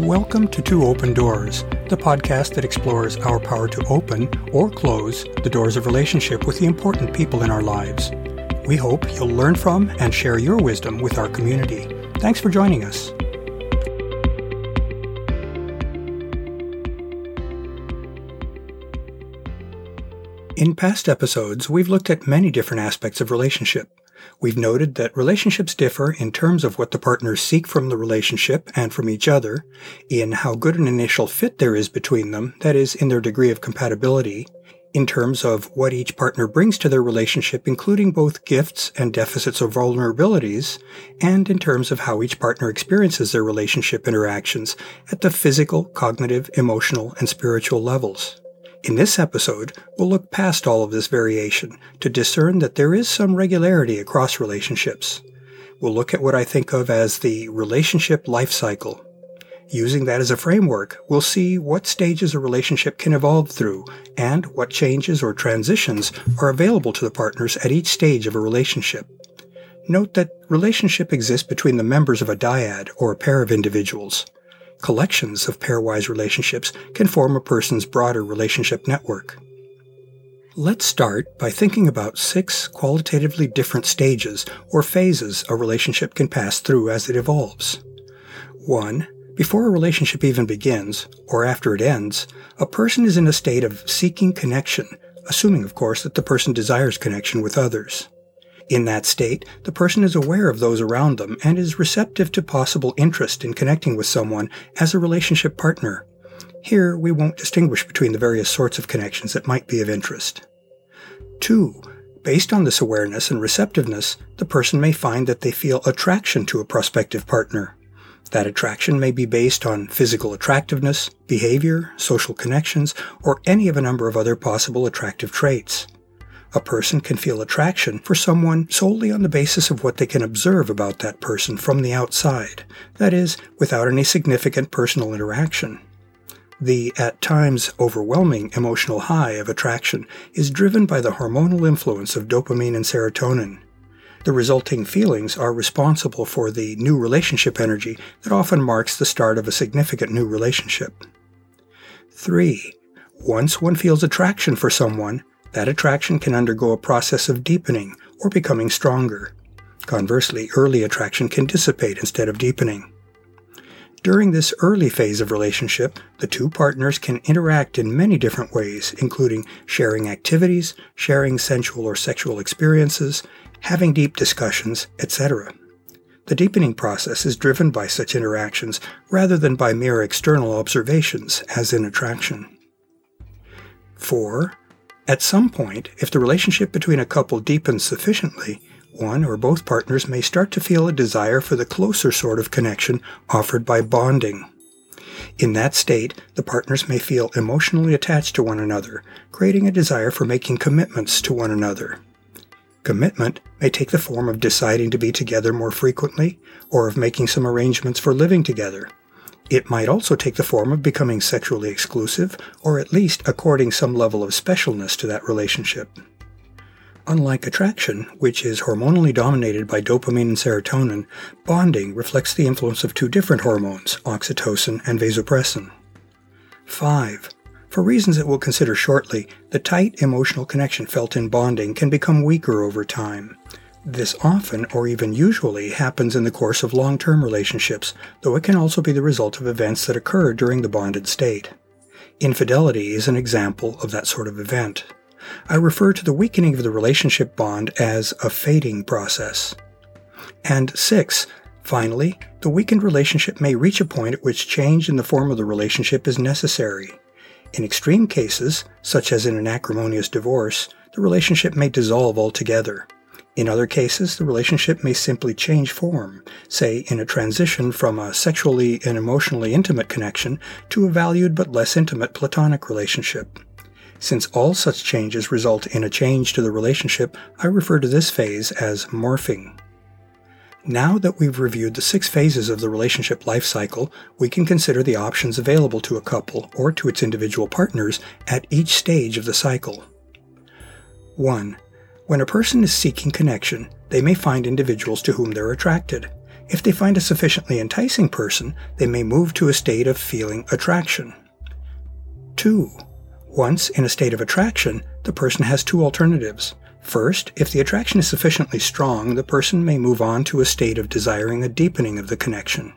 Welcome to Two Open Doors, the podcast that explores our power to open or close the doors of relationship with the important people in our lives. We hope you'll learn from and share your wisdom with our community. Thanks for joining us. In past episodes, we've looked at many different aspects of relationship. We've noted that relationships differ in terms of what the partners seek from the relationship and from each other, in how good an initial fit there is between them, that is, in their degree of compatibility, in terms of what each partner brings to their relationship, including both gifts and deficits or vulnerabilities, and in terms of how each partner experiences their relationship interactions at the physical, cognitive, emotional, and spiritual levels. In this episode, we'll look past all of this variation to discern that there is some regularity across relationships. We'll look at what I think of as the relationship life cycle. Using that as a framework, we'll see what stages a relationship can evolve through and what changes or transitions are available to the partners at each stage of a relationship. Note that relationship exists between the members of a dyad or a pair of individuals collections of pairwise relationships can form a person's broader relationship network. Let's start by thinking about six qualitatively different stages or phases a relationship can pass through as it evolves. 1. Before a relationship even begins, or after it ends, a person is in a state of seeking connection, assuming, of course, that the person desires connection with others. In that state, the person is aware of those around them and is receptive to possible interest in connecting with someone as a relationship partner. Here, we won't distinguish between the various sorts of connections that might be of interest. 2. Based on this awareness and receptiveness, the person may find that they feel attraction to a prospective partner. That attraction may be based on physical attractiveness, behavior, social connections, or any of a number of other possible attractive traits. A person can feel attraction for someone solely on the basis of what they can observe about that person from the outside, that is, without any significant personal interaction. The, at times, overwhelming emotional high of attraction is driven by the hormonal influence of dopamine and serotonin. The resulting feelings are responsible for the new relationship energy that often marks the start of a significant new relationship. 3. Once one feels attraction for someone, that attraction can undergo a process of deepening or becoming stronger. Conversely, early attraction can dissipate instead of deepening. During this early phase of relationship, the two partners can interact in many different ways, including sharing activities, sharing sensual or sexual experiences, having deep discussions, etc. The deepening process is driven by such interactions rather than by mere external observations, as in attraction. 4. At some point, if the relationship between a couple deepens sufficiently, one or both partners may start to feel a desire for the closer sort of connection offered by bonding. In that state, the partners may feel emotionally attached to one another, creating a desire for making commitments to one another. Commitment may take the form of deciding to be together more frequently, or of making some arrangements for living together. It might also take the form of becoming sexually exclusive, or at least according some level of specialness to that relationship. Unlike attraction, which is hormonally dominated by dopamine and serotonin, bonding reflects the influence of two different hormones, oxytocin and vasopressin. 5. For reasons that we'll consider shortly, the tight emotional connection felt in bonding can become weaker over time. This often, or even usually, happens in the course of long term relationships, though it can also be the result of events that occur during the bonded state. Infidelity is an example of that sort of event. I refer to the weakening of the relationship bond as a fading process. And six, finally, the weakened relationship may reach a point at which change in the form of the relationship is necessary. In extreme cases, such as in an acrimonious divorce, the relationship may dissolve altogether. In other cases, the relationship may simply change form, say in a transition from a sexually and emotionally intimate connection to a valued but less intimate platonic relationship. Since all such changes result in a change to the relationship, I refer to this phase as morphing. Now that we've reviewed the six phases of the relationship life cycle, we can consider the options available to a couple or to its individual partners at each stage of the cycle. 1. When a person is seeking connection, they may find individuals to whom they're attracted. If they find a sufficiently enticing person, they may move to a state of feeling attraction. 2. Once in a state of attraction, the person has two alternatives. First, if the attraction is sufficiently strong, the person may move on to a state of desiring a deepening of the connection.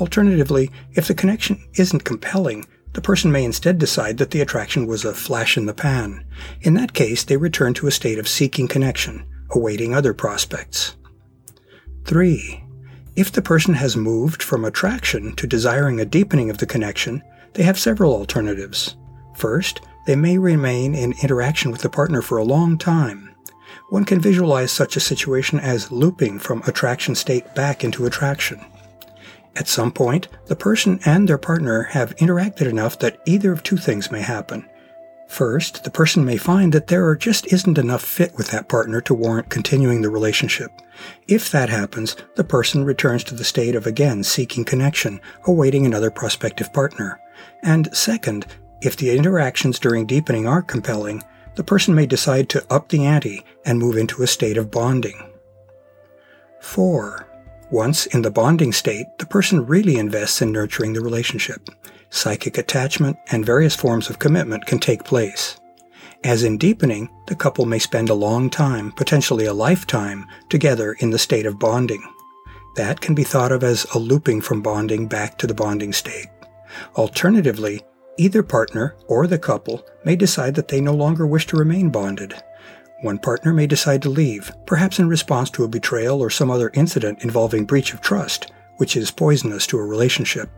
Alternatively, if the connection isn't compelling, the person may instead decide that the attraction was a flash in the pan. In that case, they return to a state of seeking connection, awaiting other prospects. 3. If the person has moved from attraction to desiring a deepening of the connection, they have several alternatives. First, they may remain in interaction with the partner for a long time. One can visualize such a situation as looping from attraction state back into attraction. At some point, the person and their partner have interacted enough that either of two things may happen. First, the person may find that there just isn't enough fit with that partner to warrant continuing the relationship. If that happens, the person returns to the state of again seeking connection, awaiting another prospective partner. And second, if the interactions during deepening are compelling, the person may decide to up the ante and move into a state of bonding. 4. Once in the bonding state, the person really invests in nurturing the relationship. Psychic attachment and various forms of commitment can take place. As in deepening, the couple may spend a long time, potentially a lifetime, together in the state of bonding. That can be thought of as a looping from bonding back to the bonding state. Alternatively, Either partner or the couple may decide that they no longer wish to remain bonded. One partner may decide to leave, perhaps in response to a betrayal or some other incident involving breach of trust, which is poisonous to a relationship.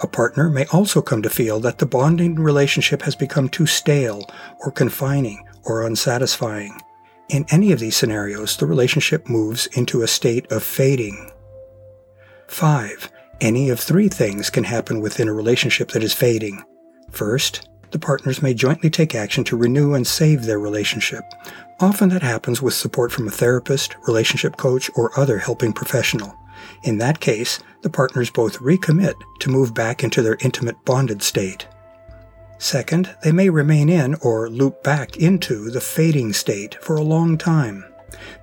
A partner may also come to feel that the bonding relationship has become too stale or confining or unsatisfying. In any of these scenarios, the relationship moves into a state of fading. 5. Any of three things can happen within a relationship that is fading. First, the partners may jointly take action to renew and save their relationship. Often that happens with support from a therapist, relationship coach, or other helping professional. In that case, the partners both recommit to move back into their intimate bonded state. Second, they may remain in or loop back into the fading state for a long time.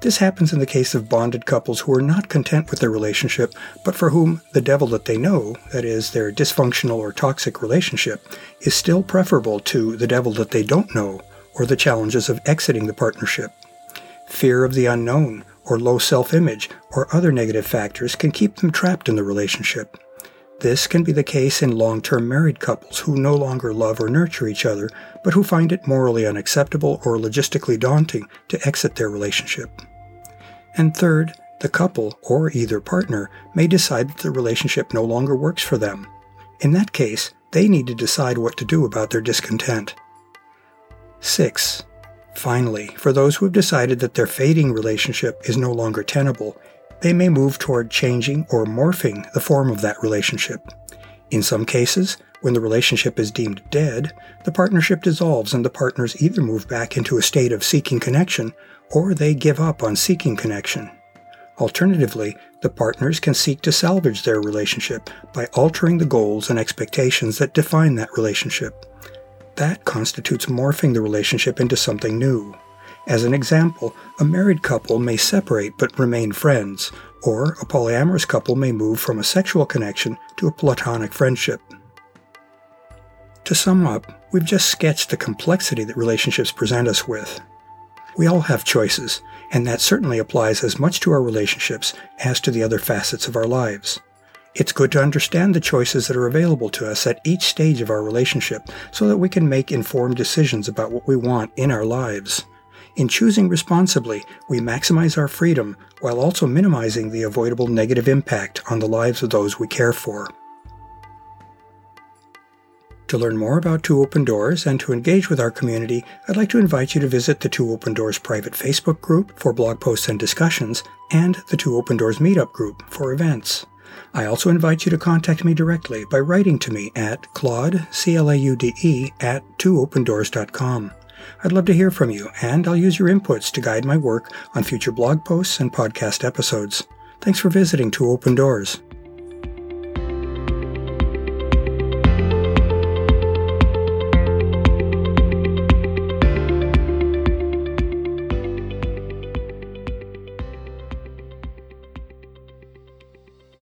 This happens in the case of bonded couples who are not content with their relationship, but for whom the devil that they know, that is, their dysfunctional or toxic relationship, is still preferable to the devil that they don't know or the challenges of exiting the partnership. Fear of the unknown, or low self image, or other negative factors can keep them trapped in the relationship. This can be the case in long term married couples who no longer love or nurture each other, but who find it morally unacceptable or logistically daunting to exit their relationship. And third, the couple, or either partner, may decide that the relationship no longer works for them. In that case, they need to decide what to do about their discontent. 6. Finally, for those who have decided that their fading relationship is no longer tenable, they may move toward changing or morphing the form of that relationship. In some cases, when the relationship is deemed dead, the partnership dissolves and the partners either move back into a state of seeking connection or they give up on seeking connection. Alternatively, the partners can seek to salvage their relationship by altering the goals and expectations that define that relationship. That constitutes morphing the relationship into something new. As an example, a married couple may separate but remain friends, or a polyamorous couple may move from a sexual connection to a platonic friendship. To sum up, we've just sketched the complexity that relationships present us with. We all have choices, and that certainly applies as much to our relationships as to the other facets of our lives. It's good to understand the choices that are available to us at each stage of our relationship so that we can make informed decisions about what we want in our lives. In choosing responsibly, we maximize our freedom while also minimizing the avoidable negative impact on the lives of those we care for. To learn more about Two Open Doors and to engage with our community, I'd like to invite you to visit the Two Open Doors private Facebook group for blog posts and discussions, and the Two Open Doors meetup group for events. I also invite you to contact me directly by writing to me at claude, C-L-A-U-D-E, at twoopendoors.com. I'd love to hear from you, and I'll use your inputs to guide my work on future blog posts and podcast episodes. Thanks for visiting Two Open Doors.